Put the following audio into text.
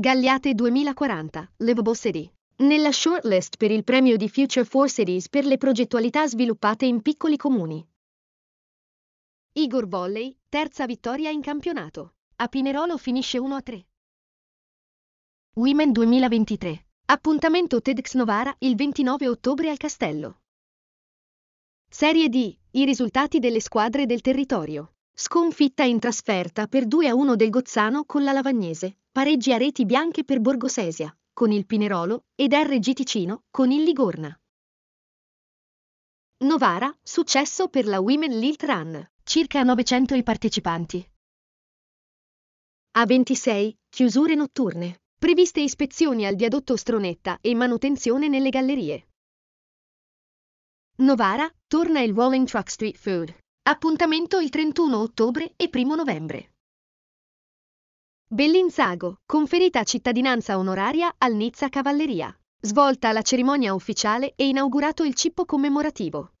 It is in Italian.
Gagliate 2040, Livable City. Nella shortlist per il premio di Future 4 Cities per le progettualità sviluppate in piccoli comuni. Igor Volley, terza vittoria in campionato. A Pinerolo finisce 1-3. Women 2023. Appuntamento TEDx Novara il 29 ottobre al Castello. Serie D. I risultati delle squadre del territorio. Sconfitta in trasferta per 2-1 del Gozzano con la Lavagnese, pareggi a reti bianche per Borgosesia, con il Pinerolo ed RG Ticino con il Ligorna. Novara, successo per la Women Lilt Run, circa 900 i partecipanti. A 26, chiusure notturne, previste ispezioni al viadotto Stronetta e manutenzione nelle gallerie. Novara, torna il Rolling Truck Street Food. Appuntamento il 31 ottobre e 1 novembre. Bellinzago, conferita cittadinanza onoraria al Nizza Cavalleria. Svolta la cerimonia ufficiale e inaugurato il cippo commemorativo.